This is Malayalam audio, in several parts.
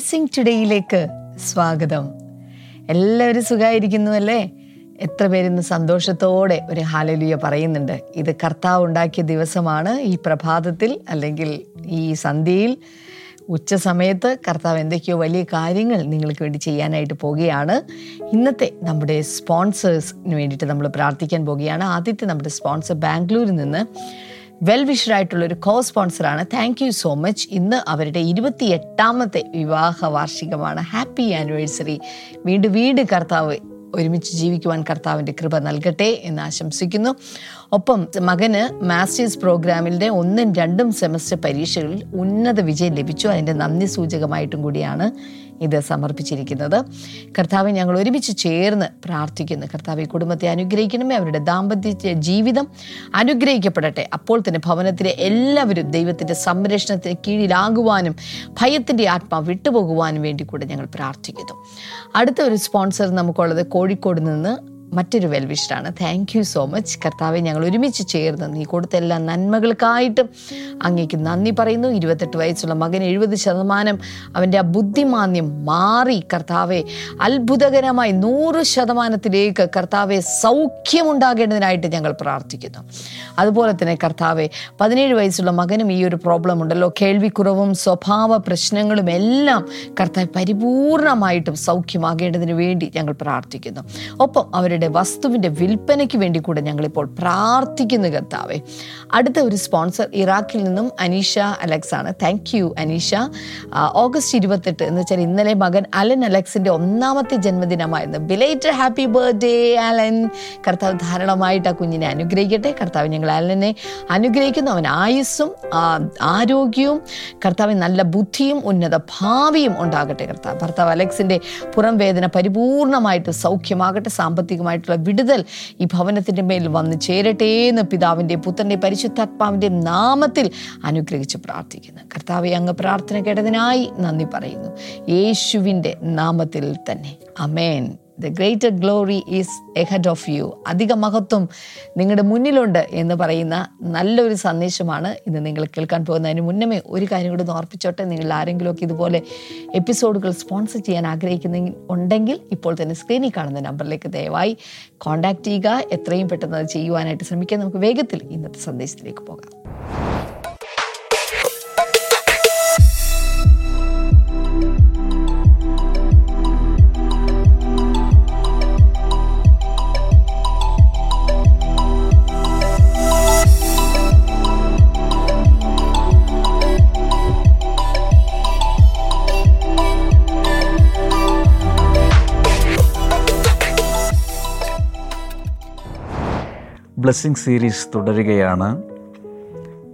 ബ്ലെസ്സിങ് ടുഡേയിലേക്ക് സ്വാഗതം. എല്ലാവരും സുഖമായിരിക്കുന്നു അല്ലേ എത്ര പേരിന്ന് സന്തോഷത്തോടെ ഒരു ഹാലലിയ പറയുന്നുണ്ട്. ഇത് കർത്താവ് ഉണ്ടാക്കിയ ദിവസമാണ്. ഈ പ്രഭാതത്തിൽ അല്ലെങ്കിൽ ഈ സന്ധ്യയിൽ ഉച്ച സമയത്ത് കർത്താവ് എന്തൊക്കെയോ വലിയ കാര്യങ്ങൾ നിങ്ങൾക്ക് വേണ്ടി ചെയ്യാനായിട്ട് പോവുകയാണ് ഇന്നത്തെ നമ്മുടെ സ്പോൺസേഴ്സിന് വേണ്ടിയിട്ട് നമ്മൾ പ്രാർത്ഥിക്കാൻ പോവുകയാണ് ആദ്യത്തെ നമ്മുടെ സ്പോൺസർ ബാംഗ്ലൂരിൽ നിന്ന് വെൽ വിഷറായിട്ടുള്ള ഒരു കോ സ്പോൺസറാണ് താങ്ക് യു സോ മച്ച് ഇന്ന് അവരുടെ ഇരുപത്തി എട്ടാമത്തെ വിവാഹ വാർഷികമാണ്. ഹാപ്പി ആനിവേഴ്സറി വീണ്ടും വീട് കർത്താവ് ഒരുമിച്ച് ജീവിക്കുവാൻ കർത്താവിന്റെ കൃപ നൽകട്ടെ എന്ന് ആശംസിക്കുന്നു. ഒപ്പം മകന് മാസ്റ്റേഴ്സ് പ്രോഗ്രാമിന്റെ ഒന്നും രണ്ടും സെമസ്റ്റർ പരീക്ഷകളിൽ ഉന്നത വിജയം ലഭിച്ചു. അതിന്റെ നന്ദി സൂചകമായിട്ടും കൂടിയാണ്. ഇത് സമർപ്പിച്ചിരിക്കുന്നത്. കർത്താവ് ഞങ്ങൾ ഒരുമിച്ച് ചേർന്ന് പ്രാർത്ഥിക്കുന്നു. കർത്താവ് ഈ കുടുംബത്തെ അനുഗ്രഹിക്കണമേ. അവരുടെ ദാമ്പത്യ ജീവിതം അനുഗ്രഹിക്കപ്പെടട്ടെ. അപ്പോൾ തന്നെ ഭവനത്തിലെ എല്ലാവരും ദൈവത്തിന്റെ സംരക്ഷണത്തിന് കീഴിലാകുവാനും ഭയത്തിന്റെ ആത്മാവ് വിട്ടുപോകുവാനും വേണ്ടി കൂടെ ഞങ്ങൾ പ്രാർത്ഥിക്കുന്നു. അടുത്ത ഒരു സ്പോൺസർ നമുക്കുള്ളത് കോഴിക്കോട് നിന്ന് മറ്റൊരു വെൽവിഷറാണ്. താങ്ക് യു സോ മച്ച് കർത്താവെ ഞങ്ങൾ ഒരുമിച്ച് ചേർന്ന് നീ കൊടുത്ത എല്ലാ നന്മകൾക്കായിട്ടും അങ്ങേക്ക് നന്ദി പറയുന്നു. ഇരുപത്തെട്ട് വയസ്സുള്ള മകൻ എഴുപത് ശതമാനം അവന്റെ ആ ബുദ്ധിമാന്യം മാറി. കർത്താവെ അത്ഭുതകരമായി നൂറ് ശതമാനത്തിലേക്ക് കർത്താവെ സൗഖ്യമുണ്ടാകേണ്ടതിനായിട്ട് ഞങ്ങൾ പ്രാർത്ഥിക്കുന്നു. അതുപോലെ തന്നെ കർത്താവെ പതിനേഴ് വയസ്സുള്ള മകനും ഈ ഒരു പ്രോബ്ലം ഉണ്ടല്ലോ. കേൾവിക്കുറവും സ്വഭാവ പ്രശ്നങ്ങളും എല്ലാം കർത്താവ് പരിപൂർണമായിട്ടും സൗഖ്യമാകേണ്ടതിന് വേണ്ടി ഞങ്ങൾ പ്രാർത്ഥിക്കുന്നു. ഒപ്പം അവരുടെ വസ്തുവിന്റെ വിൽപ്പനയ്ക്ക് വേണ്ടി കൂടെ ഞങ്ങളിപ്പോൾ പ്രാർത്ഥിക്കുന്നു കർത്താവെ. അടുത്ത ഒരു സ്പോൺസർ ഇറാഖിൽ നിന്നും അനീഷ അലക്സ് ആണ് താങ്ക് യു അനീഷ ഓഗസ്റ്റ് ഇരുപത്തെട്ട് എന്ന് വെച്ചാൽ ഇന്നലെ മകൻ അലൻ അലക്സിന്റെ ഒന്നാമത്തെ ജന്മദിനമായിരുന്നു ബിലേറ്റഡ് ഹാപ്പി ബർത്ത്ഡേ അലൻ. കർത്താവ് ധാരാളമായിട്ട് ആ കുഞ്ഞിനെ അനുഗ്രഹിക്കട്ടെ. കർത്താവ് ഞങ്ങൾ അലനെ അനുഗ്രഹിക്കുന്നു. അവൻ ആയുസ്സും ആരോഗ്യവും കർത്താവ് നല്ല ബുദ്ധിയും ഉന്നത ഭാവിയും ഉണ്ടാകട്ടെ കർത്താവ്. ഭർത്താവ് അലക്സിന്റെ പുറം വേദന പരിപൂർണമായിട്ട് സൗഖ്യമാകട്ടെ സാമ്പത്തികമായിട്ടുള്ള വിടുതൽ ഈ ഭവനത്തിന്റെ മേൽ വന്ന് ചേരട്ടെ എന്ന് പിതാവിന്റെ പുത്രന്റെ പരിശുദ്ധാത്മാവിന്റെ നാമത്തിൽ അനുഗ്രഹിച്ച് പ്രാർത്ഥിക്കുന്നു. കർത്താവെ അങ്ങ് പ്രാർത്ഥന കേട്ടതിനായി നന്ദി പറയുന്നു. യേശുവിന്റെ നാമത്തിൽ തന്നെ. Amen the greater glory is ahead of you അധിക മഹത്വം നിങ്ങളുടെ മുന്നിലുണ്ട് എന്ന് പറയുന്ന നല്ലൊരു സന്ദേശമാണ് ഇന്ന് നിങ്ങൾ കേൾക്കാൻ പോകുന്നതിന് മുന്നമേ ഒരു കാര്യം കൂടെ ഒന്ന് ഓർപ്പിച്ചോട്ടെ. നിങ്ങൾ ആരെങ്കിലുമൊക്കെ ഇതുപോലെ എപ്പിസോഡുകൾ സ്പോൺസർ ചെയ്യാൻ ആഗ്രഹിക്കുന്ന ഉണ്ടെങ്കിൽ ഇപ്പോൾ തന്നെ സ്ക്രീനിൽ കാണുന്ന നമ്പറിലേക്ക് ദയവായി കോൺടാക്ട് ചെയ്യുക. എത്രയും പെട്ടെന്ന് അത് ചെയ്യുവാനായിട്ട് ശ്രമിക്കാൻ നമുക്ക് വേഗത്തിൽ ഇന്നത്തെ സന്ദേശത്തിലേക്ക് പോകാം. ബ്ലെസ്സിങ് സീരീസ് തുടരുകയാണ്.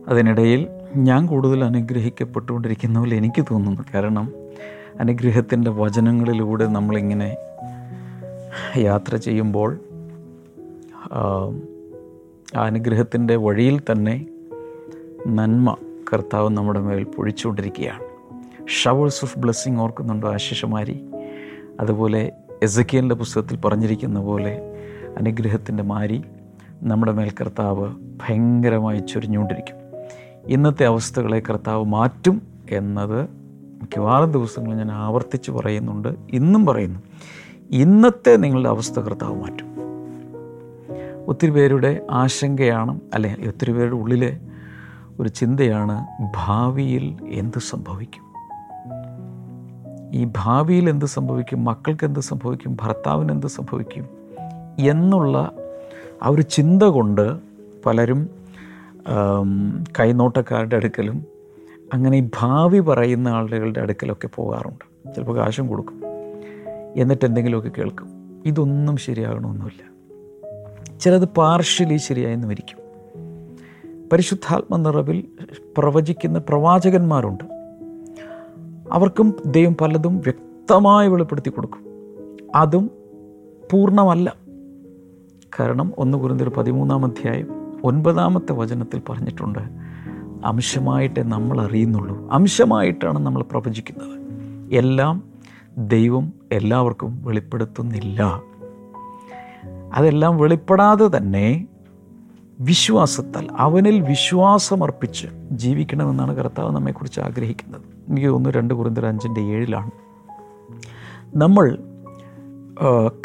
അതിനിടയിൽ ഞാൻ കൂടുതൽ അനുഗ്രഹിക്കപ്പെട്ടുകൊണ്ടിരിക്കുന്ന പോലെ എനിക്ക് തോന്നുന്നു. കാരണം അനുഗ്രഹത്തിന്റെ വചനങ്ങളിലൂടെ നമ്മളിങ്ങനെ യാത്ര ചെയ്യുമ്പോൾ ആ, അനുഗ്രഹത്തിന്റെ വഴിയിൽ തന്നെ നന്മ കർത്താവ് നമ്മുടെ മേൽ പൊഴിച്ചുകൊണ്ടിരിക്കുകയാണ്. ഷവേഴ്സ് ഓഫ് ബ്ലെസ്സിങ് ഓർക്കുന്നുണ്ടോ ആശിഷമാരി? അതുപോലെ എസക്കിയലിന്റെ പുസ്തകത്തിൽ പറഞ്ഞിരിക്കുന്ന പോലെ അനുഗ്രഹത്തിന്റെ മാരി നമ്മുടെ മേൽ കർത്താവ് ഭയങ്കരമായി ചൊരിഞ്ഞുകൊണ്ടിരിക്കും. ഇന്നത്തെ അവസ്ഥകളെ കർത്താവ് മാറ്റും എന്നത് മിക്കവാറും ദിവസങ്ങളിൽ ഞാൻ ആവർത്തിച്ച് പറയുന്നുണ്ട് ഇന്നും പറയുന്നു. ഇന്നത്തെ നിങ്ങളുടെ അവസ്ഥ കർത്താവ് മാറ്റും. ഒത്തിരി പേരുടെ ആശങ്കയാണ് അല്ലെ ഒത്തിരി പേരുടെ ഉള്ളിലെ ഒരു ചിന്തയാണ് ഭാവിയിൽ എന്ത് സംഭവിക്കും? ഈ ഭാവിയിൽ എന്ത് സംഭവിക്കും? മക്കൾക്ക് എന്ത് സംഭവിക്കും? ഭർത്താവിന് എന്ത് സംഭവിക്കും? എന്നുള്ള ആ ഒരു ചിന്ത കൊണ്ട് പലരും കൈനോട്ടക്കാരുടെ അടുക്കലും അങ്ങനെ ഭാവി പറയുന്ന ആളുകളുടെ അടുക്കലൊക്കെ പോകാറുണ്ട്. ചിലപ്പോൾ കാശും കൊടുക്കും. എന്നിട്ട് എന്തെങ്കിലുമൊക്കെ കേൾക്കും. ഇതൊന്നും ശരിയാകണമെന്നില്ല ചിലത് പാർഷ്യലി ശരിയായെന്ന് വരിക്കും. പരിശുദ്ധാത്മ നിറവിൽ പ്രവചിക്കുന്ന പ്രവാചകന്മാരുണ്ട്. അവർക്കും ദൈവം പലതും വ്യക്തമായി വെളിപ്പെടുത്തി കൊടുക്കും. അതും പൂർണമല്ല. കാരണം ഒന്ന് കുറിന്തൊരു പതിമൂന്നാം അധ്യായം ഒൻപതാമത്തെ വചനത്തിൽ പറഞ്ഞിട്ടുണ്ട് അംശമായിട്ടേ നമ്മൾ അറിയുന്നുള്ളൂ. അംശമായിട്ടാണ് നമ്മൾ പ്രവചിക്കുന്നത്. എല്ലാം ദൈവം എല്ലാവർക്കും വെളിപ്പെടുത്തുന്നില്ല. അതെല്ലാം വെളിപ്പെടാതെ തന്നെ വിശ്വാസത്താൽ അവനിൽ വിശ്വാസമർപ്പിച്ച് ജീവിക്കണമെന്നാണ് കർത്താവ് നമ്മെക്കുറിച്ച് ആഗ്രഹിക്കുന്നത്. എനിക്ക് തോന്നുന്നു രണ്ട് കുറിന്തർ അഞ്ചിന്റെ ഏഴിലാണ്. നമ്മൾ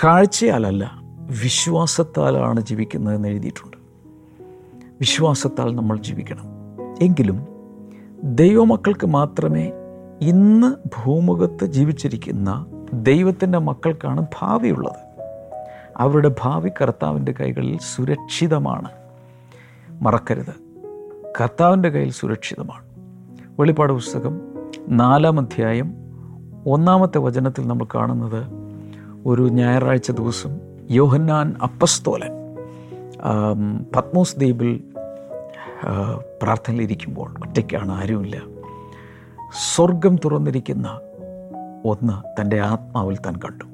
കാഴ്ചയാലല്ല വിശ്വാസത്താലാണ് ജീവിക്കുന്നതെന്ന് എഴുതിയിട്ടുണ്ട്. വിശ്വാസത്താൽ നമ്മൾ ജീവിക്കണം. എങ്കിലും ദൈവമക്കൾക്ക് മാത്രമേ ഇന്ന് ഭൂമുഖത്ത് ജീവിച്ചിരിക്കുന്ന ദൈവത്തിന്റെ മക്കൾക്കാണ് ഭാവിയുള്ളത്. അവരുടെ ഭാവി കർത്താവിന്റെ കൈകളിൽ സുരക്ഷിതമാണ്. മറക്കരുത്. കർത്താവിന്റെ കയ്യിൽ സുരക്ഷിതമാണ്. വെളിപ്പാട് പുസ്തകം നാലാം അധ്യായം ഒന്നാമത്തെ വചനത്തിൽ നമ്മൾ കാണുന്നത് ഒരു ഞായറാഴ്ച ദിവസം യോഹന്നാൻ അപ്പസ്തോലൻ പത്മോസ് ദ്വീപിൽ പ്രാർത്ഥനയിലിരിക്കുമ്പോൾ ഒറ്റയ്ക്കാണ് ആരുമില്ല. സ്വർഗം തുറന്നിരിക്കുന്ന ഒന്ന് തന്റെ ആത്മാവിൽ താൻ കണ്ടു.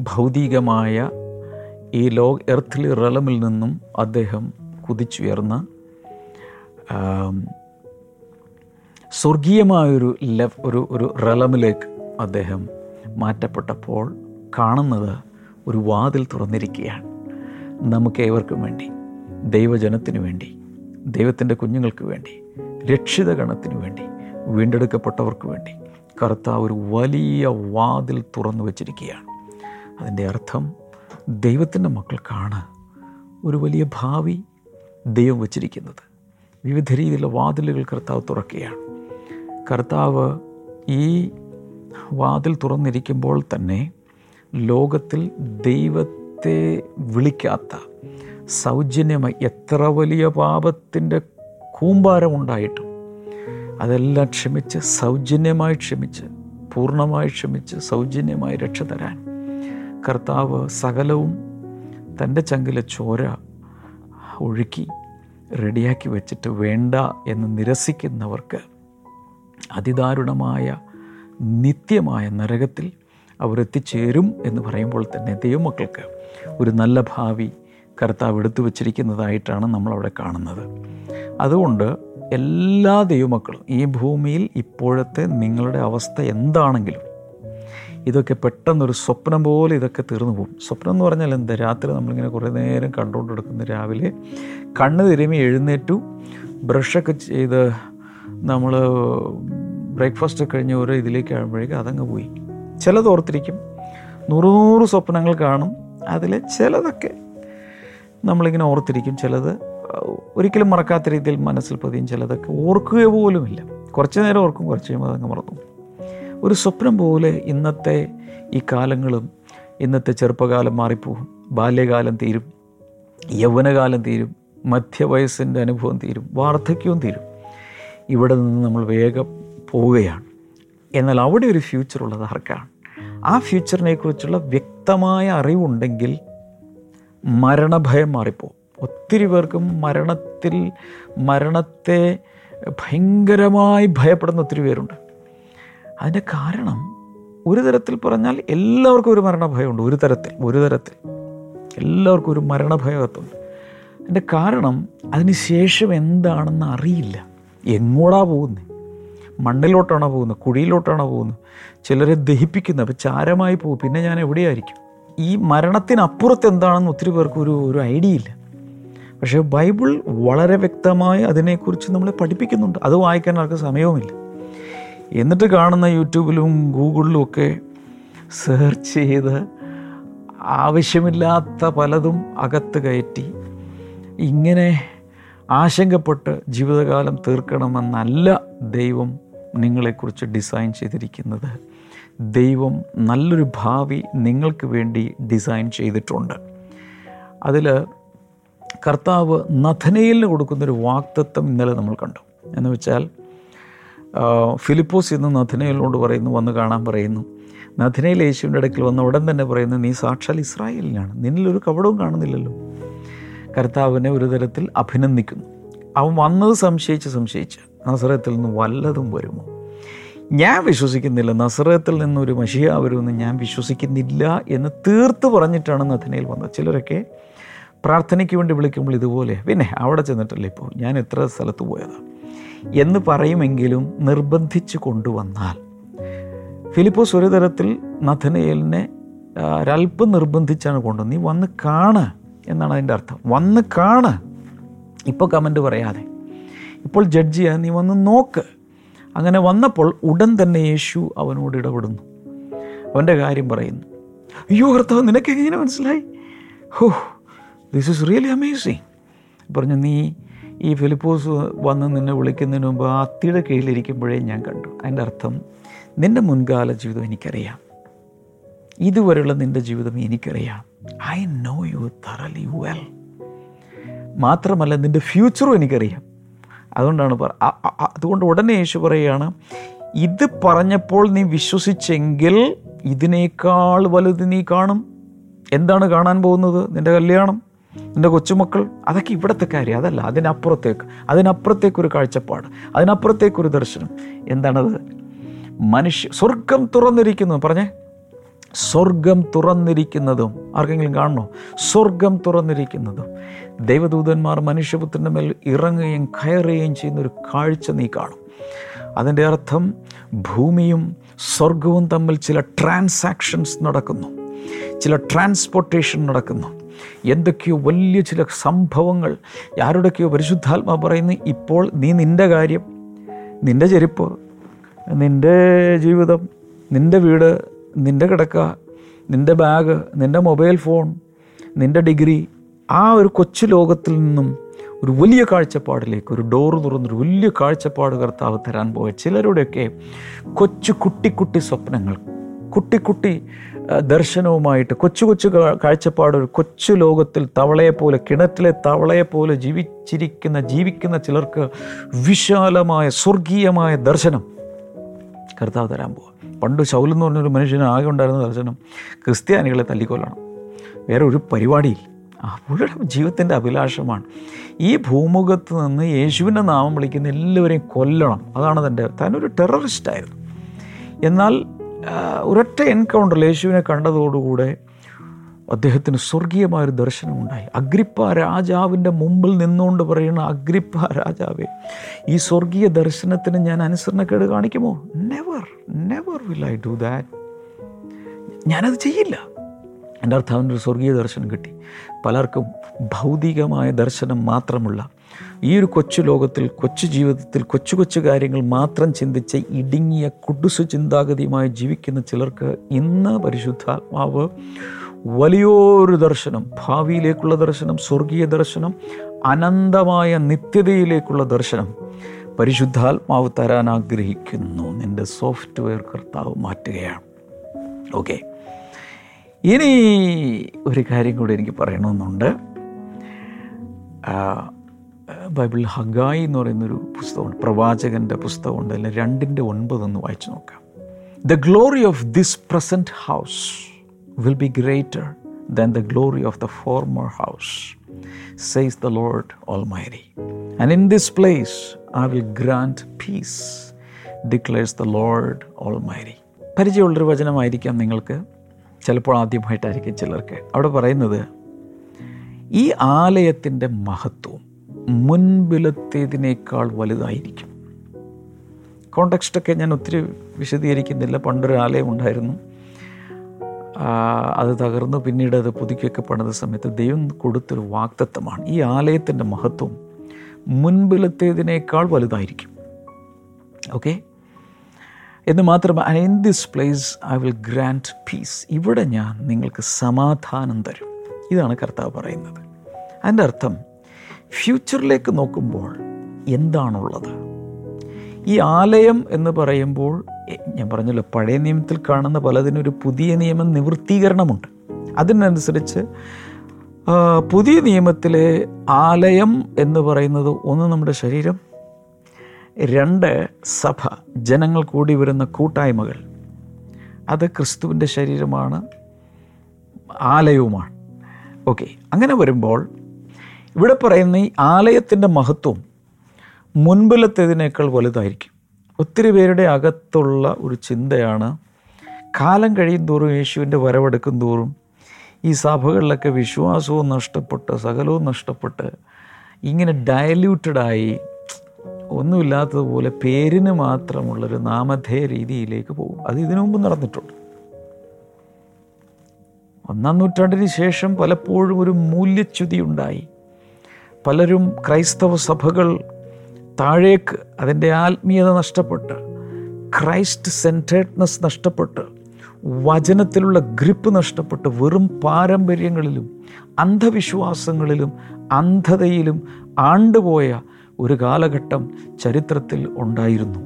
ഭൗതികമായ ഈ ലോ എർത്തിലെ റലമിൽ നിന്നും അദ്ദേഹം കുതിച്ചുയർന്ന സ്വർഗീയമായൊരു ലെവ് ഒരു ഒരു റലമിലേക്ക് അദ്ദേഹം മാറ്റപ്പെട്ടപ്പോൾ കാണുന്നത് ഒരു വാതിൽ തുറന്നിരിക്കുകയാണ്. നമുക്ക് ഏവർക്കും വേണ്ടി ദൈവജനത്തിനു വേണ്ടി ദൈവത്തിന്റെ കുഞ്ഞുങ്ങൾക്ക് വേണ്ടി രക്ഷിത ഗണത്തിനു വേണ്ടി വീണ്ടെടുക്കപ്പെട്ടവർക്ക് വേണ്ടി കർത്താവ് ഒരു വലിയ വാതിൽ തുറന്നു വച്ചിരിക്കുകയാണ്. അതിന്റെ അർത്ഥം ദൈവത്തിന്റെ മക്കൾക്കാണ് ഒരു വലിയ ഭാവി ദൈവം വച്ചിരിക്കുന്നത്. വിവിധ രീതിയിലുള്ള വാതിലുകൾ കർത്താവ് തുറക്കുകയാണ്. കർത്താവ് ഈ വാതിൽ തുറന്നിരിക്കുമ്പോൾ തന്നെ ലോകത്തിൽ ദൈവത്തെ വിളിക്കാത്ത സൗജന്യമായി എത്ര വലിയ പാപത്തിന്റെ കൂമ്പാരമുണ്ടായിട്ടും അതെല്ലാം ക്ഷമിച്ച് സൗജന്യമായി ക്ഷമിച്ച് പൂർണമായി ക്ഷമിച്ച് സൗജന്യമായി രക്ഷ തരാൻ. കർത്താവ് സകലവും തന്റെ ചങ്കിലെ ചോര ഒഴുക്കി റെഡിയാക്കി വെച്ചിട്ട് വേണ്ട എന്ന് നിരസിക്കുന്നവർക്ക് അതിദാരുണമായ നിത്യമായ നരകത്തിൽ അവരെത്തിച്ചേരും എന്ന് പറയുമ്പോൾ തന്നെ ദൈവമക്കൾക്ക് ഒരു നല്ല ഭാവി കർത്താവ് എടുത്തു വച്ചിരിക്കുന്നതായിട്ടാണ് നമ്മളവിടെ കാണുന്നത്. അതുകൊണ്ട് എല്ലാ ദൈവമക്കളും ഈ ഭൂമിയിൽ ഇപ്പോഴത്തെ നിങ്ങളുടെ അവസ്ഥ എന്താണെങ്കിലും ഇതൊക്കെ പെട്ടെന്നൊരു സ്വപ്നം പോലെ ഇതൊക്കെ തീർന്നു പോകും. സ്വപ്നം എന്ന് പറഞ്ഞാൽ എന്താ? രാത്രി നമ്മളിങ്ങനെ കുറേ നേരം കണ്ടുകൊണ്ട് എടുക്കുന്ന രാവിലെ കണ്ണ് തിരുമി എഴുന്നേറ്റു ബ്രഷൊക്കെ ചെയ്ത് നമ്മൾ ബ്രേക്ക്ഫാസ്റ്റ് കഴിഞ്ഞ് ഓരോ ഇതിലേക്ക് ആകുമ്പോഴേക്കും അതങ്ങ് പോയി. ചിലത് ഓർത്തിരിക്കും. നൂറ് നൂറ് സ്വപ്നങ്ങൾ കാണും. അതിൽ ചിലതൊക്കെ നമ്മളിങ്ങനെ ഓർത്തിരിക്കും. ചിലത് ഒരിക്കലും മറക്കാത്ത രീതിയിൽ മനസ്സിൽ പതിയും. ചിലതൊക്കെ ഓർക്കുക പോലുമില്ല. കുറച്ച് നേരം ഓർക്കും കുറച്ച് കഴിയുമ്പോൾ അതങ്ങ് മറന്നു ഒരു സ്വപ്നം പോലെ ഇന്നത്തെ ഈ കാലങ്ങളും ഇന്നത്തെ ചെറുപ്പകാലം മാറിപ്പോകും. ബാല്യകാലം തീരും. യൗവനകാലം തീരും. മധ്യവയസ്സിന്റെ അനുഭവം തീരും. വാർദ്ധക്യവും തീരും. ഇവിടെ നിന്ന് നമ്മൾ വേഗം പോവുകയാണ്. എന്നാൽ അവിടെ ഒരു ഫ്യൂച്ചർ ഉള്ളത് ആർക്കാണ്? ആ ഫ്യൂച്ചറിനെ കുറിച്ചുള്ള വ്യക്തമായ അറിവുണ്ടെങ്കിൽ മരണഭയം മാറിപ്പോകും ഒത്തിരി പേർക്കും മരണത്തിൽ മരണത്തെ ഭയങ്കരമായി ഭയപ്പെടുന്ന ഒത്തിരി പേരുണ്ട്. അതിന്റെ കാരണം ഒരു തരത്തിൽ പറഞ്ഞാൽ എല്ലാവർക്കും ഒരു മരണഭയമുണ്ട് ഒരു തരത്തിൽ ഒരു തരത്തിൽ. എല്ലാവർക്കും ഒരു മരണഭയത്തുണ്ട് അതിന്റെ കാരണം അതിന് ശേഷം എന്താണെന്ന് അറിയില്ല. എങ്ങോടാ പോകുന്നത് മണ്ണിലോട്ടാണോ പോകുന്നത്? കുഴിയിലോട്ടാണോ പോകുന്നത്? ചിലരെ ദഹിപ്പിക്കുന്നത് അപ്പോൾ ചാരമായി പോകും. പിന്നെ ഞാൻ എവിടെയായിരിക്കും? ഈ മരണത്തിനപ്പുറത്ത് എന്താണെന്ന് ഒത്തിരി പേർക്ക് ഒരു ഒരു ഐഡിയ ഇല്ല. പക്ഷേ ബൈബിൾ വളരെ വ്യക്തമായി അതിനെക്കുറിച്ച് നമ്മളെ പഠിപ്പിക്കുന്നുണ്ട്. അത് വായിക്കാൻ ആർക്ക് സമയവുമില്ല. എന്നിട്ട് കാണുന്ന യൂട്യൂബിലും ഗൂഗിളിലും ഒക്കെ സെർച്ച് ചെയ്ത് ആവശ്യമില്ലാത്ത പലതും അകത്ത് കയറ്റി ഇങ്ങനെ ആശങ്കപ്പെട്ട് ജീവിതകാലം തീർക്കണമെന്നല്ല ദൈവം നിങ്ങളെക്കുറിച്ച് ഡിസൈൻ ചെയ്തിരിക്കുന്നത്. ദൈവം നല്ലൊരു ഭാവി നിങ്ങൾക്ക് വേണ്ടി ഡിസൈൻ ചെയ്തിട്ടുണ്ട്. അതിൽ കർത്താവ് നഥനയിലിന് കൊടുക്കുന്നൊരു വാക്തത്വം ഇന്നലെ നമ്മൾ കണ്ടു. എന്ന് വെച്ചാൽ ഫിലിപ്പോസ് ഇന്ന് നഥനയിലോട് പറയുന്നു വന്ന് കാണാൻ പറയുന്നു. നഥനയിൽ യേശുവിന്റെ അടുക്കൽ വന്ന ഉടൻ തന്നെ പറയുന്നു നീ സാക്ഷാൽ ഇസ്രായേലിനാണ്. നിന്നിലൊരു കവടവും കാണുന്നില്ലല്ലോ. കർത്താവിനെ ഒരു തരത്തിൽ അഭിനന്ദിക്കുന്നു. അവൻ വന്നത് സംശയിച്ച് സംശയിച്ച് നസറത്തിൽ നിന്ന് വല്ലതും വരുമോ? ഞാൻ വിശ്വസിക്കുന്നില്ല. നസറത്തിൽ നിന്നൊരു മഷിയ വരുമെന്ന് ഞാൻ വിശ്വസിക്കുന്നില്ല എന്ന് തീർത്ത് പറഞ്ഞിട്ടാണ് നഥനയിൽ വന്നത്. ചിലരൊക്കെ പ്രാർത്ഥനയ്ക്ക് വേണ്ടി വിളിക്കുമ്പോൾ ഇതുപോലെ പിന്നെ അവിടെ ചെന്നിട്ടല്ലേ ഇപ്പോൾ? ഞാൻ എത്ര സ്ഥലത്ത് പോയതാണ് എന്ന് പറയുമെങ്കിലും നിർബന്ധിച്ച് കൊണ്ടുവന്നാൽ. ഫിലിപ്പോസ് ഒരു തരത്തിൽ നഥനയേലിനെ ഒരല്പം നിർബന്ധിച്ചാണ് കൊണ്ടുവന്നത്. നീ വന്ന് കാണ് എന്നാണ് അതിന്റെ അർത്ഥം. വന്ന് കാണ്. ഇപ്പോൾ കമന്റ് പറയാതെ. ഇപ്പോൾ ജഡ്ജ് ചെയ്യാൻ നീ വന്ന് നോക്ക്. അങ്ങനെ വന്നപ്പോൾ ഉടൻ തന്നെ യേശു അവനോട് ഇടപെടുന്നു. അവന്റെ കാര്യം പറയുന്നു. അയ്യോ കർത്താവ് നിനക്ക് എങ്ങനെ മനസ്സിലായി? ഹോ ദിസ് ഇസ് റിയലി അമേസിങ് പറഞ്ഞു നീ ഈ ഫിലിപ്പോസ് വന്ന് നിന്നെ വിളിക്കുന്നതിന് മുമ്പ് ആ അത്തിയുടെ കീഴിലിരിക്കുമ്പോഴേ ഞാൻ കണ്ടു. അതിന്റെ അർത്ഥം നിന്റെ മുൻകാല ജീവിതം എനിക്കറിയാം. ഇതുവരെയുള്ള നിന്റെ ജീവിതം എനിക്കറിയാം. I know you thoroughly well മാത്രമല്ല നിന്റെ ഫ്യൂച്ചറും എനിക്കറിയാം. അതുകൊണ്ടാണ് പറ അതുകൊണ്ട് ഉടനെ യേശു പറയുകയാണ് ഇത് പറഞ്ഞപ്പോൾ നീ വിശ്വസിച്ചെങ്കിൽ ഇതിനേക്കാൾ വലുത് നീ കാണും. എന്താണ് കാണാൻ പോകുന്നത്? നിന്റെ കല്യാണം നിന്റെ കൊച്ചുമക്കൾ അതൊക്കെ ഇവിടുത്തെ കാര്യം. അതല്ല അതിനപ്പുറത്തേക്ക്. അതിനപ്പുറത്തേക്കൊരു കാഴ്ചപ്പാട്. അതിനപ്പുറത്തേക്കൊരു ദർശനം. എന്താണത്? മനുഷ്യ സ്വർഗം തുറന്നിരിക്കുന്നു. പറഞ്ഞേ. സ്വർഗം തുറന്നിരിക്കുന്നതും. ആർക്കെങ്കിലും കാണണോ? സ്വർഗം തുറന്നിരിക്കുന്നതും. ദൈവദൂതന്മാർ മനുഷ്യപുത്രന്റെ മേൽ ഇറങ്ങുകയും കയറുകയും ചെയ്യുന്ന ഒരു കാഴ്ച നീ കാണും. അതിന്റെ അർത്ഥം ഭൂമിയും സ്വർഗവും തമ്മിൽ ചില ട്രാൻസാക്ഷൻസ് നടക്കുന്നു. ചില ട്രാൻസ്പോർട്ടേഷൻ നടക്കുന്നു. എന്തൊക്കെയോ വലിയ ചില സംഭവങ്ങൾ ആരുടെയൊക്കെയോ പരിശുദ്ധാത്മാ പറയുന്നു ഇപ്പോൾ നീ നിന്റെ കാര്യം നിന്റെ ചെരുപ്പ് നിന്റെ ജീവിതം നിന്റെ വീട് നിന്റെ കിടക്ക നിന്റെ ബാഗ് നിന്റെ മൊബൈൽ ഫോൺ നിന്റെ ഡിഗ്രി ആ ഒരു കൊച്ചു ലോകത്തിൽ നിന്നും ഒരു വലിയ കാഴ്ചപ്പാടിലേക്ക് ഒരു ഡോറ് തുറന്നൊരു വലിയ കാഴ്ചപ്പാട് കർത്താവ് തരാൻ പോയ ചിലരുടെയൊക്കെ കൊച്ചു കുട്ടി കുട്ടി സ്വപ്നങ്ങൾ കുട്ടി കുട്ടി ദർശനവുമായിട്ട് കൊച്ചു കൊച്ചു കാഴ്ചപ്പാട് ഒരു കൊച്ചു ലോകത്തിൽ തവളയെപ്പോലെ കിണറ്റിലെ തവളയെപ്പോലെ ജീവിച്ചിരിക്കുന്ന ജീവിക്കുന്ന ചിലർക്ക് വിശാലമായ സ്വർഗീയമായ ദർശനം കർത്താവ് തരാൻ പോവുക പണ്ട് ശൗലെന്ന് പറഞ്ഞൊരു മനുഷ്യന് ആകെ ഉണ്ടായിരുന്ന ദർശനം ക്രിസ്ത്യാനികളെ തല്ലിക്കൊല്ലണം. വേറെ ഒരു പരിപാടിയില്ല. പുള്ളിയുടെ ജീവിതത്തിന്റെ അഭിലാഷമാണ്. ഈ ഭൂമുഖത്ത് നിന്ന് യേശുവിന്റെ നാമം വിളിക്കുന്ന എല്ലാവരെയും കൊല്ലണം. അതാണ് തന്റെ താനൊരു ടെററിസ്റ്റായിരുന്നു എന്നാൽ ഒരൊറ്റ എൻകൗണ്ടറിൽ യേശുവിനെ കണ്ടതോടുകൂടെ അദ്ദേഹത്തിന് സ്വർഗീയമായൊരു ദർശനമുണ്ടായി അഗ്രിപ്പ രാജാവിന്റെ മുമ്പിൽ നിന്നുകൊണ്ട് പറയുന്ന അഗ്രിപ്പ രാജാവേ ഈ സ്വർഗീയ ദർശനത്തിന് ഞാൻ അനുസരണക്കേട് കാണിക്കുമോ? Never never will I do that ഞാനത് ചെയ്യില്ല. എന്റെ അർത്ഥം അവനൊരു സ്വർഗീയ ദർശനം കിട്ടി. പലർക്കും ഭൗതികമായ ദർശനം മാത്രമുള്ള ഈ ഒരു കൊച്ചു ലോകത്തിൽ കൊച്ചു ജീവിതത്തിൽ കൊച്ചു കൊച്ചു കാര്യങ്ങൾ മാത്രം ചിന്തിച്ച് ഇടുങ്ങിയ കുടുസു ചിന്താഗതിയുമായി ജീവിക്കുന്ന ചിലർക്ക് ഇന്ന് പരിശുദ്ധാത്മാവ് വലിയൊരു ദർശനം ഭാവിയിലേക്കുള്ള ദർശനം സ്വർഗീയ ദർശനം അനന്തമായ നിത്യതയിലേക്കുള്ള ദർശനം പരിശുദ്ധാത്മാവ് തരാൻ ആഗ്രഹിക്കുന്നു. നിന്റെ സോഫ്റ്റ്വെയർ കർത്താവ് മാറ്റുകയാണ്. ഓക്കെ. ഇനി ഒരു കാര്യം കൂടി എനിക്ക് പറയണമെന്നുണ്ട്. ബൈബിൾ ഹഗായി എന്ന് പറയുന്നൊരു പുസ്തകമുണ്ട്. പ്രവാചകന്റെ പുസ്തകമുണ്ട്. അതിൽ രണ്ടിന്റെ ഒൻപതൊന്ന് വായിച്ചു നോക്കാം. The glory of this present house will be greater than the glory of the former house says the Lord Almighty and in this place I will grant peace declares the Lord Almighty പരിചയമുള്ളൊരു വചനമായിരിക്കാം നിങ്ങൾക്ക്. ചിലപ്പോൾ ആദ്യമായിട്ടായിരിക്കും ചിലർക്ക്. അവിടെ പറയുന്നത് ഈ ആലയത്തിന്റെ മഹത്വം മുൻപിലത്തേതിനേക്കാൾ വലുതായിരിക്കും. കോണ്ടക്സ്റ്റൊക്കെ ഞാൻ ഒത്തിരി വിശദീകരിക്കുന്നില്ല. പണ്ടൊരു ആലയം ഉണ്ടായിരുന്നു. അത് തകർന്നു. പിന്നീട് അത് പുതുക്കിയൊക്കെ പണിത സമയത്ത് ദൈവം കൊടുത്തൊരു വാക്തത്വമാണ് ഈ ആലയത്തിന്റെ മഹത്വം മുൻപിലത്തേതിനേക്കാൾ വലുതായിരിക്കും. ഓക്കെ? എന്ന് മാത്രമല്ല in this place I will grant peace ഇവിടെ ഞാൻ നിങ്ങൾക്ക് സമാധാനം തരും. ഇതാണ് കർത്താവ് പറയുന്നത്. അതിന്റെ അർത്ഥം ഫ്യൂച്ചറിലേക്ക് നോക്കുമ്പോൾ എന്താണുള്ളത്? ഈ ആലയം എന്ന് പറയുമ്പോൾ ഞാൻ പറഞ്ഞല്ലോ പഴയ നിയമത്തിൽ കാണുന്ന പലതിനും ഒരു പുതിയ നിയമം നിവൃത്തീകരണമുണ്ട്. അതിനനുസരിച്ച് പുതിയ നിയമത്തിലെ ആലയം എന്ന് പറയുന്നത് ഒന്ന് നമ്മുടെ ശരീരം രണ്ട് സഭ ജനങ്ങൾ കൂടി വരുന്ന കൂട്ടായ്മകൾ. അത് ക്രിസ്തുവിന്റെ ശരീരമാണ് ആലയവുമാണ്. ഓക്കെ അങ്ങനെ വരുമ്പോൾ ഇവിടെ പറയുന്ന ഈ ആലയത്തിന്റെ മഹത്വം മുൻപിലത്തേതിനേക്കാൾ വലുതായിരിക്കും. ഒത്തിരി പേരുടെ അകത്തുള്ള ഒരു ചിന്തയാണ് കാലം കഴിയും തോറും യേശുവിന്റെ വരവെടുക്കും തോറും ഈ സഭകളിലൊക്കെ വിശ്വാസവും നഷ്ടപ്പെട്ട് സകലവും നഷ്ടപ്പെട്ട് ഇങ്ങനെ ഡയല്യൂട്ടഡായി ഒന്നുമില്ലാത്തതുപോലെ പേരിന് മാത്രമുള്ളൊരു നാമധേയ രീതിയിലേക്ക് പോകും. അത് ഇതിനു മുമ്പ് നടന്നിട്ടുണ്ട്. ഒന്നാം നൂറ്റാണ്ടിന് ശേഷം പലപ്പോഴും ഒരു മൂല്യച്യുതി ഉണ്ടായി. പലരും ക്രൈസ്തവ സഭകൾ താഴേക്ക് അതിന്റെ ആത്മീയത നഷ്ടപ്പെട്ട് ക്രൈസ്റ്റ് സെന്റേഡ്നെസ് നഷ്ടപ്പെട്ട് വചനത്തിലുള്ള ഗ്രിപ്പ് നഷ്ടപ്പെട്ട് വെറും പാരമ്പര്യങ്ങളിലും അന്ധവിശ്വാസങ്ങളിലും അന്ധതയിലും ആണ്ടുപോയ ഒരു കാലഘട്ടം ചരിത്രത്തിൽ ഉണ്ടായിരുന്നു.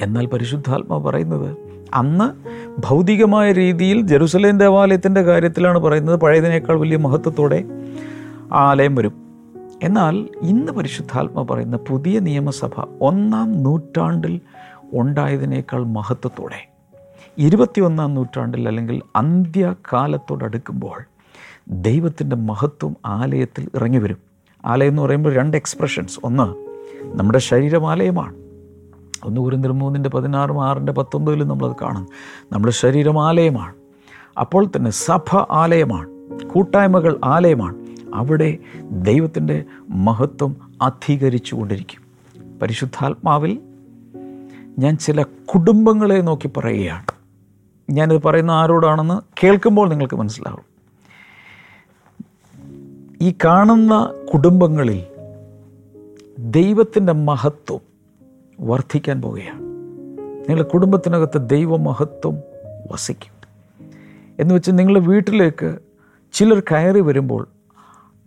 എന്നാൽ പരിശുദ്ധാത്മ പറയുന്നത് അന്ന് ഭൗതികമായ രീതിയിൽ ജെറുസലേം ദേവാലയത്തിന്റെ കാര്യത്തിലാണ് പറയുന്നത്. പഴയതിനേക്കാൾ വലിയ മഹത്വത്തോടെ ആലയം വരും. എന്നാൽ ഇന്ന് പരിശുദ്ധാത്മ പറയുന്ന പുതിയ നിയമസഭ ഒന്നാം നൂറ്റാണ്ടിൽ ഉണ്ടായതിനേക്കാൾ മഹത്വത്തോടെ ഇരുപത്തിയൊന്നാം നൂറ്റാണ്ടിൽ അല്ലെങ്കിൽ അന്ത്യകാലത്തോടടുക്കുമ്പോൾ ദൈവത്തിന്റെ മഹത്വം ആലയത്തിൽ ഇറങ്ങി വരും ആലയം എന്ന് പറയുമ്പോൾ രണ്ട് എക്സ്പ്രഷൻസ് ഒന്ന് നമ്മുടെ ശരീരം ആലയമാണ് ഒന്ന് കുരുന്നിൽ മൂന്നിന്റെ പതിനാറും ആറിന്റെ പത്തൊമ്പതിലും നമ്മളത് കാണും നമ്മുടെ ശരീരം ആലയമാണ് അപ്പോൾ തന്നെ സഭ ആലയമാണ്. കൂട്ടായ്മകൾ ആലയമാണ്. അവിടെ ദൈവത്തിന്റെ മഹത്വം അധികരിച്ചു കൊണ്ടിരിക്കും. പരിശുദ്ധാത്മാവിൽ ഞാൻ ചില കുടുംബങ്ങളെ നോക്കി പറയുകയാണ്. ഞാനിത് പറയുന്ന ആരോടാണെന്ന് കേൾക്കുമ്പോൾ നിങ്ങൾക്ക് മനസ്സിലാവും. ഈ കാണുന്ന കുടുംബങ്ങളിൽ ദൈവത്തിന്റെ മഹത്വം വർദ്ധിക്കാൻ പോവുകയാണ്. നിങ്ങളുടെ കുടുംബത്തിനകത്ത് ദൈവമഹത്വം വസിക്കും. എന്ന് വെച്ച് നിങ്ങളുടെ വീട്ടിലേക്ക് ചിലർ കയറി വരുമ്പോൾ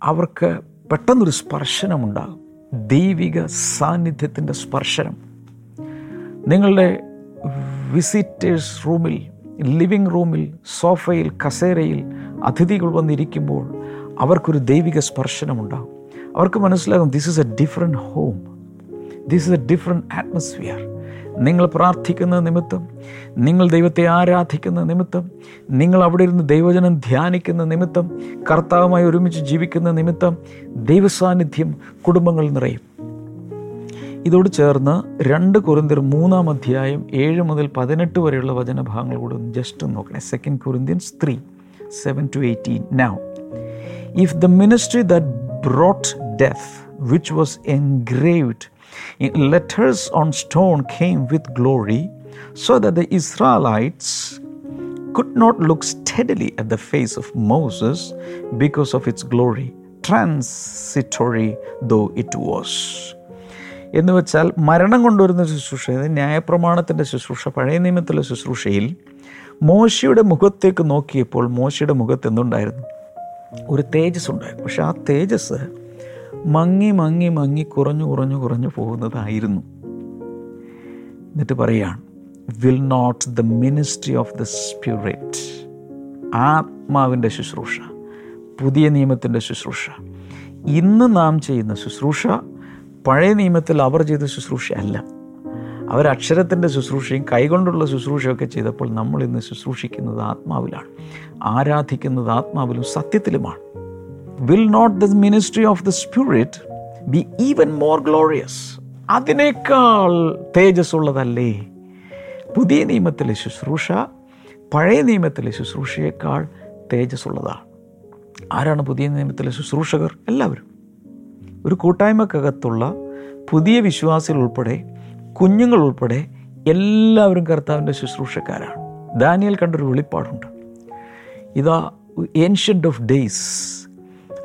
അവർക്ക് പെട്ടെന്നൊരു സ്പർശനമുണ്ടാകും. ദൈവിക സാന്നിധ്യത്തിന്റെ സ്പർശനം. നിങ്ങളുടെ വിസിറ്റേഴ്സ് റൂമിൽ ലിവിങ് റൂമിൽ സോഫയിൽ കസേരയിൽ അതിഥികൾ വന്നിരിക്കുമ്പോൾ അവർക്കൊരു ദൈവിക സ്പർശനമുണ്ടാകും. അവർക്ക് മനസ്സിലാകും this is a different home this is a different atmosphere നിങ്ങൾ പ്രാർത്ഥിക്കുന്ന നിമിത്തം നിങ്ങൾ ദൈവത്തെ ആരാധിക്കുന്ന നിമിത്തം നിങ്ങൾ അവിടെ ഇരുന്ന് ദൈവജനം ധ്യാനിക്കുന്ന നിമിത്തം കർത്താവുമായി ഒരുമിച്ച് ജീവിക്കുന്ന നിമിത്തം ദൈവസാന്നിധ്യം കുടുംബങ്ങൾ നിറയും. ഇതോട് ചേർന്ന് രണ്ട് കുറിന്തിർ മൂന്നാം അധ്യായം ഏഴ് മുതൽ പതിനെട്ട് വരെയുള്ള വചനഭാഗങ്ങൾ കൂടെ ഒന്ന് ജസ്റ്റ് നോക്കണേ. Second Corinthians three seven to eighteen now if the ministry that brought death, which was engraved in letters on stone came with glory, so that the Israelites could not look steadily at the face of Moses because of its glory, transitory though it was. എന്ന് വെച്ചാൽ മരണം കൊണ്ടുവരുന്ന ശുശ്രൂഷ ന്യായപ്രമാണത്തിന്റെ ശുശ്രൂഷ പഴയ നിയമത്തിലെ ശുശ്രൂഷയിൽ മോശയുടെ മുഖത്തേക്ക് നോക്കിയപ്പോൾ മോശയുടെ മുഖത്ത് എന്തുണ്ടായിരുന്നു ഒരു തേജസ് ഉണ്ടായിരുന്നു പക്ഷെ ആ തേജസ് മങ്ങി മങ്ങി മങ്ങി കുറഞ്ഞു കുറഞ്ഞു കുറഞ്ഞു പോകുന്നതായിരുന്നു. എന്നിട്ട് പറയുകയാണ് will not the ministry of the spirit ആത്മാവിന്റെ ശുശ്രൂഷ പുതിയ നിയമത്തിന്റെ ശുശ്രൂഷ ഇന്ന് നാം ചെയ്യുന്ന ശുശ്രൂഷ പഴയ നിയമത്തിൽ അവർ ചെയ്ത ശുശ്രൂഷ അല്ല അവർ അക്ഷരത്തിന്റെ ശുശ്രൂഷയും കൈകൊണ്ടുള്ള ശുശ്രൂഷയൊക്കെ ചെയ്തപ്പോൾ നമ്മൾ ഇന്ന് ശുശ്രൂഷിക്കുന്നത് ആത്മാവിലാണ്. ആരാധിക്കുന്നത് ആത്മാവിലും സത്യത്തിലുമാണ്. Will not the ministry of the spirit be even more glorious അതിനേക്കാൾ തേജസ് ഉള്ളതല്ലേ പുതിയ നിയമത്തിലെ ശുശ്രൂഷ പഴയ നിയമത്തിലെ ശുശ്രൂഷയേക്കാൾ തേജസ് ഉള്ളതാണ് ആരാണ് പുതിയ നിയമത്തിലെ ശുശ്രൂഷകർ? എല്ലാവരും. ഒരു കൂട്ടായ്മക്കകത്തുള്ള പുതിയ വിശ്വാസികൾ ഉൾപ്പെടെ കുഞ്ഞുങ്ങൾ ഉൾപ്പെടെ എല്ലാവരും കർത്താവിന്റെ ശുശ്രൂഷക്കാരാണ്. ദാനിയൽ കണ്ടൊരു വെളിപ്പാടുണ്ട്. ഇതാ ഏൻഷ്യന്റ് ഓഫ് ഡേയ്സ്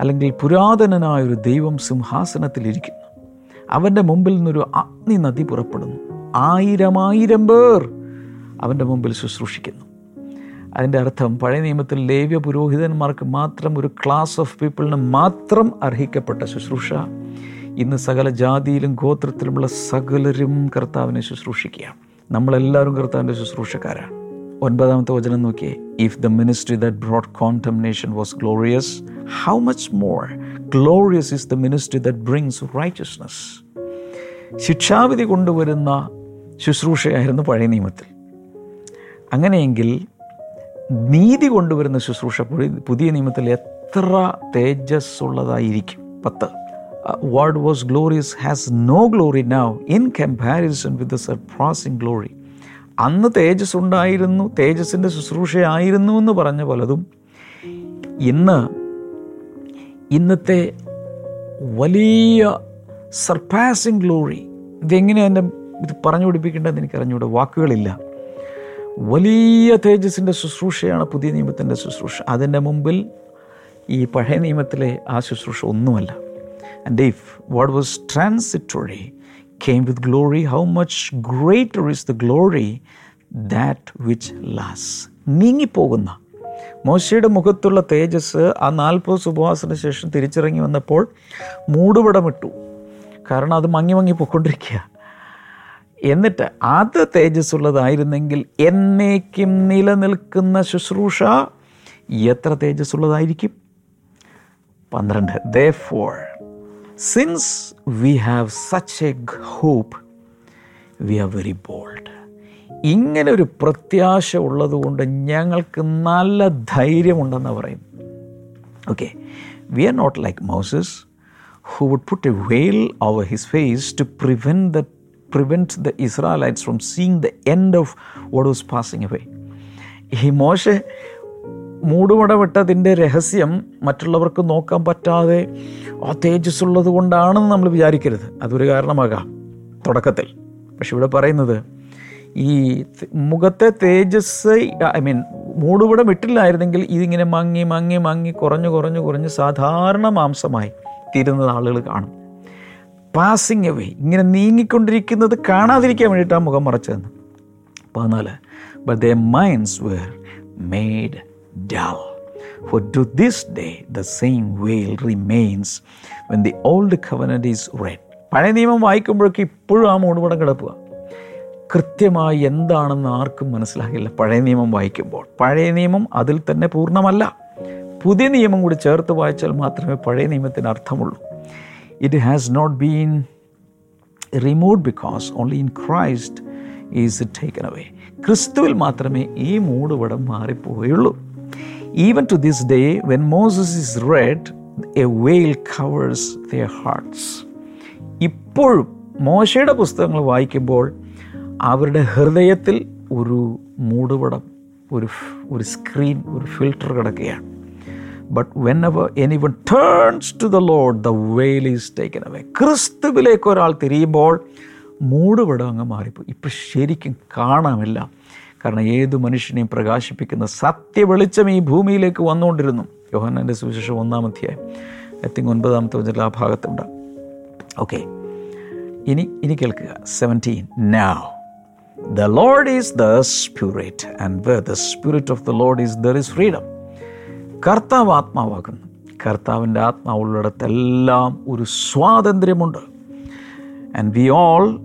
അല്ലെങ്കിൽ പുരാതനനായ ഒരു ദൈവം സിംഹാസനത്തിലിരിക്കുന്നു. അവന്റെ മുമ്പിൽ നിന്നൊരു അഗ്നി നദി പുറപ്പെടുന്നു. ആയിരം ആയിരം പേർ അവന്റെ മുമ്പിൽ ശുശ്രൂഷിക്കുന്നു. അതിന്റെ അർത്ഥം പഴയ നിയമത്തിൽ ലേവ്യ പുരോഹിതന്മാർക്ക് മാത്രം ഒരു ക്ലാസ് ഓഫ് പീപ്പിളിന് മാത്രം അർഹിക്കപ്പെട്ട ശുശ്രൂഷ. ഇന്ന് സകല ജാതിയിലും ഗോത്രത്തിലുമുള്ള സകലരും കർത്താവിനെ ശുശ്രൂഷിക്കുകയാണ്. നമ്മളെല്ലാവരും കർത്താവിന്റെ ശുശ്രൂഷക്കാരാണ്. ഒൻപതാമത്തെ വചനം നോക്കിയേ. If the ministry that brought condemnation was glorious how much more glorious is the ministry that brings righteousness ശിക്ഷാവിധി കൊണ്ടുവരുന്ന ശുശ്രൂഷയായിരുന്നു പഴയ നിയമത്തിൽ. അങ്ങനെയെങ്കിൽ നീതി കൊണ്ടുവരുന്ന ശുശ്രൂഷ പുതിയ നിയമത്തിൽ എത്ര തേജസ് ഉള്ളതായിരിക്കും പത്ത് what was glorious has no glory now in comparison with the surpassing glory അന്ന് തേജസ് ഉണ്ടായിരുന്നു തേജസ്സിന്റെ ശുശ്രൂഷയായിരുന്നു എന്ന് പറഞ്ഞ പലതും. ഇന്ന് ഇന്നത്തെ വലിയ സർപ്പാസിങ് ഗ്ലോറി ഇതെങ്ങനെ എന്റെ ഇത് പറഞ്ഞു പിടിപ്പിക്കേണ്ടതെന്ന് എനിക്ക് അറിഞ്ഞൂടെ? വാക്കുകളില്ല. വലിയ തേജസ്സിന്റെ ശുശ്രൂഷയാണ് പുതിയ നിയമത്തിന്റെ ശുശ്രൂഷ. അതിന്റെ മുമ്പിൽ ഈ പഴയ നിയമത്തിലെ ആ ശുശ്രൂഷ ഒന്നുമല്ല. And if what was transitory came with glory, how much greater is the glory that which lasts? നീങ്ങിപ്പോകുന്ന. മോശയുടെ മുഖത്തുള്ള തേജസ് ആ നാൽപ്പത് സുപവാസത്തിന് ശേഷം തിരിച്ചിറങ്ങി വന്നപ്പോൾ മൂടുപടമിട്ടു. കാരണം അത് മങ്ങി മങ്ങി പോയിക്കൊണ്ടിരിക്കുക. എന്നിട്ട് അത് തേജസ്സുള്ളതായിരുന്നെങ്കിൽ എന്നേക്കും നിലനിൽക്കുന്ന ശുശ്രൂഷ എത്ര തേജസ്സുള്ളതായിരിക്കും? പന്ത്രണ്ട്. Therefore since we have such a hope we are very bold ഇങ്ങനെ ഒരു പ്രത്യാശ ഉള്ളതുകൊണ്ട് ഞങ്ങൾക്ക് നല്ല ധൈര്യമുണ്ടെന്ന് പറയും okay we are not like Moses who would put a veil over his face to prevent the prevent the Israelites from seeing the end of what was passing away ഈ മോശെ മൂടുപടവിട്ടതിന്റെ രഹസ്യം മറ്റുള്ളവർക്ക് നോക്കാൻ പറ്റാതെ ആ തേജസ് ഉള്ളത് കൊണ്ടാണെന്ന് നമ്മൾ വിചാരിക്കരുത്. അതൊരു കാരണമാകാം. തുടക്കത്തിൽ. പക്ഷെ ഇവിടെ പറയുന്നത് ഈ മുഖത്തെ തേജസ് ഐ മീൻ മൂടുപടം ഇട്ടില്ലായിരുന്നെങ്കിൽ ഇതിങ്ങനെ മങ്ങി മങ്ങി മങ്ങി കുറഞ്ഞു കുറഞ്ഞു കുറഞ്ഞ് സാധാരണ മാംസമായി തീരുന്നത് ആളുകൾ കാണും. പാസിങ് അവേ ഇങ്ങനെ നീങ്ങിക്കൊണ്ടിരിക്കുന്നത് കാണാതിരിക്കാൻ വേണ്ടിയിട്ടാണ് മുഖം മറച്ചതെന്ന്. പതിനാല്. But the minds were made dull For to this day the same veil remains when the old covenant is read. പഴയ നിയമം വായിക്കുമ്പോഴൊക്കെ ഇപ്പോഴും ആ മൂടുപടം കിടക്കുക. കൃത്യമായി എന്താണെന്ന് ആർക്കും മനസ്സിലാകില്ല. പഴയ നിയമം വായിക്കുമ്പോൾ. പഴയ നിയമം അതിൽ തന്നെ പൂർണമല്ല. പുതിയ നിയമം കൂടി ചേർത്ത് വായിച്ചാൽ മാത്രമേ പഴയ നിയമത്തിന് അർത്ഥമുള്ളൂ. It has not been remove because only in Christ is taken away ക്രിസ്തുവിൽ മാത്രമേ ഈ മൂടുപടം മാറിപ്പോവുകയുള്ളൂ even to this day when Moses is read a veil covers their hearts ഇപ്പോഴും മോശയുടെ പുസ്തകങ്ങൾ വായിക്കുമ്പോൾ അവരുടെ ഹൃദയത്തിൽ ഒരു മൂടുപടം ഒരു ഒരു സ്ക്രീൻ ഒരു ഫിൽട്ടർ കിടക്കുകയാണ്. But whenever anyone turns to the Lord the veil is taken away ക്രിസ്തുവിലേക്ക് ഒരാൾ തിരിയുമ്പോൾ മൂടുപടം അങ്ങ് മാറിപ്പോയി. ഇപ്പം ശരിക്കും കാണാമില്ല കാരണം ഏത് മനുഷ്യനെയും പ്രകാശിപ്പിക്കുന്ന സത്യ വെളിച്ചം ഈ ഭൂമിയിലേക്ക് വന്നുകൊണ്ടിരുന്നു. യോഹന്നാന്റെ സുവിശേഷം ഒന്നാം അധ്യായം. ഐ തിങ്ക് ഒൻപതാമത്തെ വചനം ആ ഭാഗത്തുണ്ട്. ഓക്കെ ഇനി ഇനി കേൾക്കുക. Seventeen now the Lord is the spirit and where the spirit of the Lord is there is freedom കർത്താവ് ആത്മാവാകുന്നു. കർത്താവിന്റെ ആത്മാവുള്ളിടത്തെല്ലാം ഒരു സ്വാതന്ത്ര്യമുണ്ട്. And we all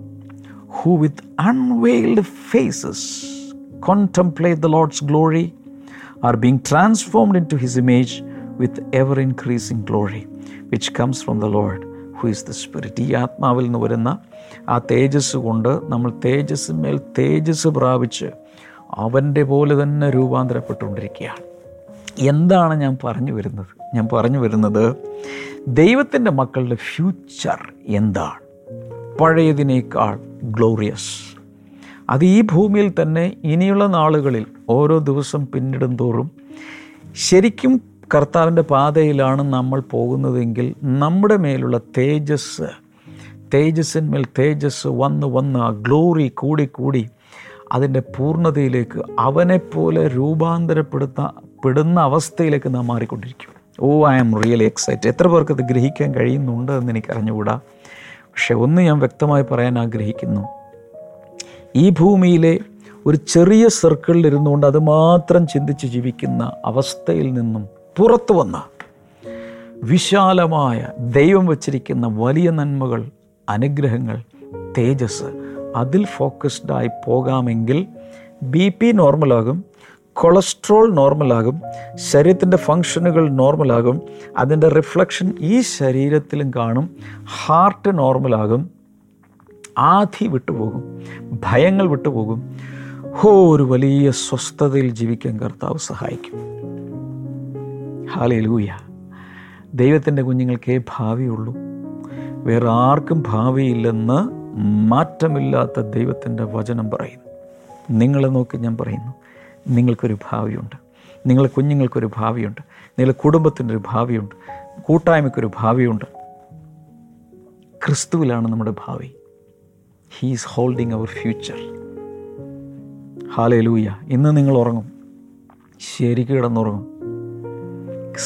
who with unveiled faces contemplate the Lord's glory are being transformed into His image with ever increasing glory, which comes from the Lord who is the Spirit. ഈ ആത്മാവിൽ നിന്ന് വരുന്ന ആ തേജസ് കൊണ്ട് നമ്മൾ തേജസ്സിന്മേൽ തേജസ് പ്രാപിച്ച് അവന്റെ പോലെ തന്നെ രൂപാന്തരപ്പെട്ടുകൊണ്ടിരിക്കുകയാണ്. എന്താണ് ഞാൻ പറഞ്ഞു വരുന്നത്? ഞാൻ പറഞ്ഞു വരുന്നത് ദൈവത്തിന്റെ മക്കളുടെ ഫ്യൂച്ചർ എന്താണ്? പഴയതിനേക്കാൾ ഗ്ലോറിയസ് അത് ഈ ഭൂമിയിൽ തന്നെ ഇനിയുള്ള നാളുകളിൽ ഓരോ ദിവസം പിന്നിടും തോറും ശരിക്കും കർത്താവിന്റെ പാതയിലാണ് നമ്മൾ പോകുന്നതെങ്കിൽ നമ്മുടെ മേലുള്ള തേജസ് തേജസ്സിന്മേൽ തേജസ് വന്ന് വന്ന് ആ ഗ്ലോറി കൂടി കൂടി അതിന്റെ പൂർണതയിലേക്ക് അവനെപ്പോലെ രൂപാന്തരപ്പെടുത്ത പെടുന്ന അവസ്ഥയിലേക്ക് നാം മാറിക്കൊണ്ടിരിക്കും. Oh I am really excite എത്ര പേർക്ക് ഇത് ഗ്രഹിക്കാൻ കഴിയുന്നുണ്ട് എന്ന് എനിക്ക് അറിഞ്ഞുകൂടാ പക്ഷെ ഒന്ന് ഞാൻ വ്യക്തമായി പറയാൻ ആഗ്രഹിക്കുന്നു. ഈ ഭൂമിയിലെ ഒരു ചെറിയ സർക്കിളിൽ ഇരുന്നുകൊണ്ട് അത് മാത്രം ചിന്തിച്ച് ജീവിക്കുന്ന അവസ്ഥയിൽ നിന്നും പുറത്തു വന്ന വിശാലമായ ദൈവം വച്ചിരിക്കുന്ന വലിയ നന്മകൾ അനുഗ്രഹങ്ങൾ തേജസ് അതിൽ ഫോക്കസ്ഡായി പോകാമെങ്കിൽ ബി പി നോർമലാകും കൊളസ്ട്രോൾ നോർമലാകും ശരീരത്തിന്റെ ഫങ്ഷനുകൾ നോർമലാകും അതിന്റെ റിഫ്ലക്ഷൻ ഈ ശരീരത്തിലും കാണും ഹാർട്ട് നോർമലാകും ആധി വിട്ടുപോകും ഭയങ്ങൾ വിട്ടുപോകും. ഹോ ഒരു വലിയ സ്വസ്ഥതയിൽ ജീവിക്കാൻ കർത്താവ് സഹായിക്കും. ഹാലൂയ ദൈവത്തിന്റെ കുഞ്ഞുങ്ങൾക്കേ ഭാവിയുള്ളൂ. വേറെ ആർക്കും ഭാവിയില്ലെന്ന് മാറ്റമില്ലാത്ത ദൈവത്തിന്റെ വചനം പറയുന്നു. നിങ്ങളെ നോക്കി ഞാൻ പറയുന്നു നിങ്ങൾക്കൊരു ഭാവിയുണ്ട്. നിങ്ങളെ കുഞ്ഞുങ്ങൾക്കൊരു ഭാവിയുണ്ട്. നിങ്ങളുടെ കുടുംബത്തിന്റെ ഒരു ഭാവിയുണ്ട്. കൂട്ടായ്മയ്ക്കൊരു ഭാവിയുണ്ട്. ക്രിസ്തുവിലാണ് നമ്മുടെ ഭാവി. ഹീസ് ഹോൾഡിങ് അവർ ഫ്യൂച്ചർ ഹാലേ ലൂയ ഇന്ന് നിങ്ങൾ ഉറങ്ങും. ശരിക്കും കിടന്നുറങ്ങും.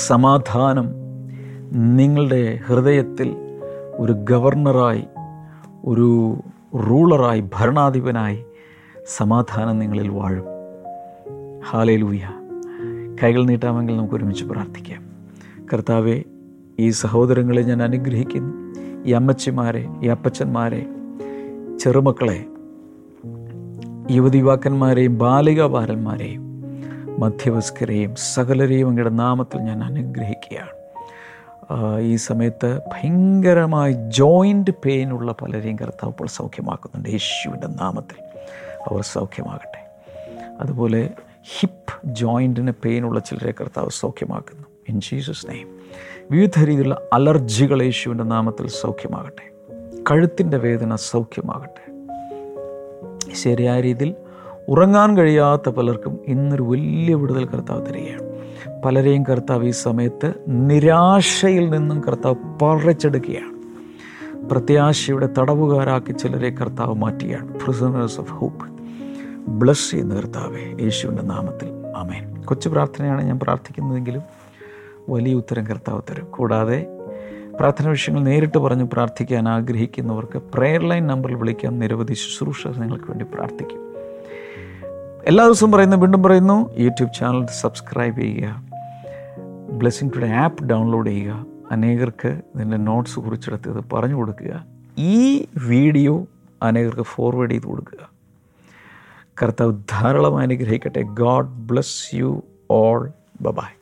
സമാധാനം നിങ്ങളുടെ ഹൃദയത്തിൽ ഒരു ഗവർണറായി ഒരു റൂളറായി ഭരണാധിപനായി സമാധാനം നിങ്ങളിൽ വാഴും. ഹാലേ ലൂയ കൈകൾ നീട്ടാമെങ്കിൽ നമുക്ക് ഒരുമിച്ച് പ്രാർത്ഥിക്കാം. കർത്താവെ ഈ സഹോദരങ്ങളെ ഞാൻ അനുഗ്രഹിക്കുന്നു. ഈ അമ്മച്ചിമാരെ ഈ അപ്പച്ചന്മാരെ ചെറുമക്കളെ യുവതി യുവാക്കന്മാരെയും ബാലിക ബാലന്മാരെയും മധ്യവസ്കരെയും സകലരെയും അങ്ങയുടെ നാമത്തിൽ ഞാൻ അനുഗ്രഹിക്കുകയാണ്. ഈ സമയത്ത് ഭയങ്കരമായി ജോയിന്റ് പെയിനുള്ള പലരെയും കർത്താവ് ഇപ്പോൾ സൗഖ്യമാക്കുന്നുണ്ട്. യേശുവിന്റെ നാമത്തിൽ അവർ സൗഖ്യമാകട്ടെ. അതുപോലെ ഹിപ്പ് ജോയിന്റിന് പെയിനുള്ള ചിലരെ കർത്താവ് സൗഖ്യമാക്കുന്നു. ഇൻ ജീസസ് നെയ്മ് വിവിധ രീതിയിലുള്ള അലർജികൾ യേശുവിന്റെ നാമത്തിൽ സൗഖ്യമാകട്ടെ. കഴുത്തിന്റെ വേദന സൗഖ്യമാകട്ടെ. ശരിയായ രീതിയിൽ ഉറങ്ങാൻ കഴിയാത്ത പലർക്കും ഇന്നൊരു വലിയ വിടുതൽ കർത്താവ് തരികയാണ്. പലരെയും കർത്താവ് ഈ സമയത്ത് നിരാശയിൽ നിന്നും കർത്താവ് പറിച്ചെടുക്കുകയാണ്. പ്രത്യാശയുടെ തടവുകാരാക്കി ചിലരെ കർത്താവ് മാറ്റുകയാണ്. പ്രിസണേഴ്സ് ഓഫ് ഹോപ്പ് ബ്ലസ് ചെയ്യുന്ന കർത്താവെ യേശുവിന്റെ നാമത്തിൽ. അമേൻ കൊച്ചു പ്രാർത്ഥനയാണ് ഞാൻ പ്രാർത്ഥിക്കുന്നതെങ്കിലും വലിയ ഉത്തരം കർത്താവ് തരും. കൂടാതെ പ്രാർത്ഥന വിഷയങ്ങൾ നേരിട്ട് പറഞ്ഞ് പ്രാർത്ഥിക്കാൻ ആഗ്രഹിക്കുന്നവർക്ക് പ്രെയർ ലൈൻ നമ്പറിൽ വിളിക്കാൻ നിരവധി ശുശ്രൂഷ നിങ്ങൾക്ക് വേണ്ടി പ്രാർത്ഥിക്കും. എല്ലാ ദിവസവും പറയുന്നു വീണ്ടും പറയുന്നു യൂട്യൂബ് ചാനൽ സബ്സ്ക്രൈബ് ചെയ്യുക. ബ്ലെസ്സിങ് ടുഡേ ആപ്പ് ഡൗൺലോഡ് ചെയ്യുക. അനേകർക്ക് ഇതിന്റെ നോട്ട്സ് കുറിച്ചെടുത്ത് ഇത് പറഞ്ഞു കൊടുക്കുക. ഈ വീഡിയോ അനേകർക്ക് ഫോർവേഡ് ചെയ്ത് കൊടുക്കുക. കർത്താവ് ധാരാളം അനുഗ്രഹിക്കട്ടെ. God bless you all bye bye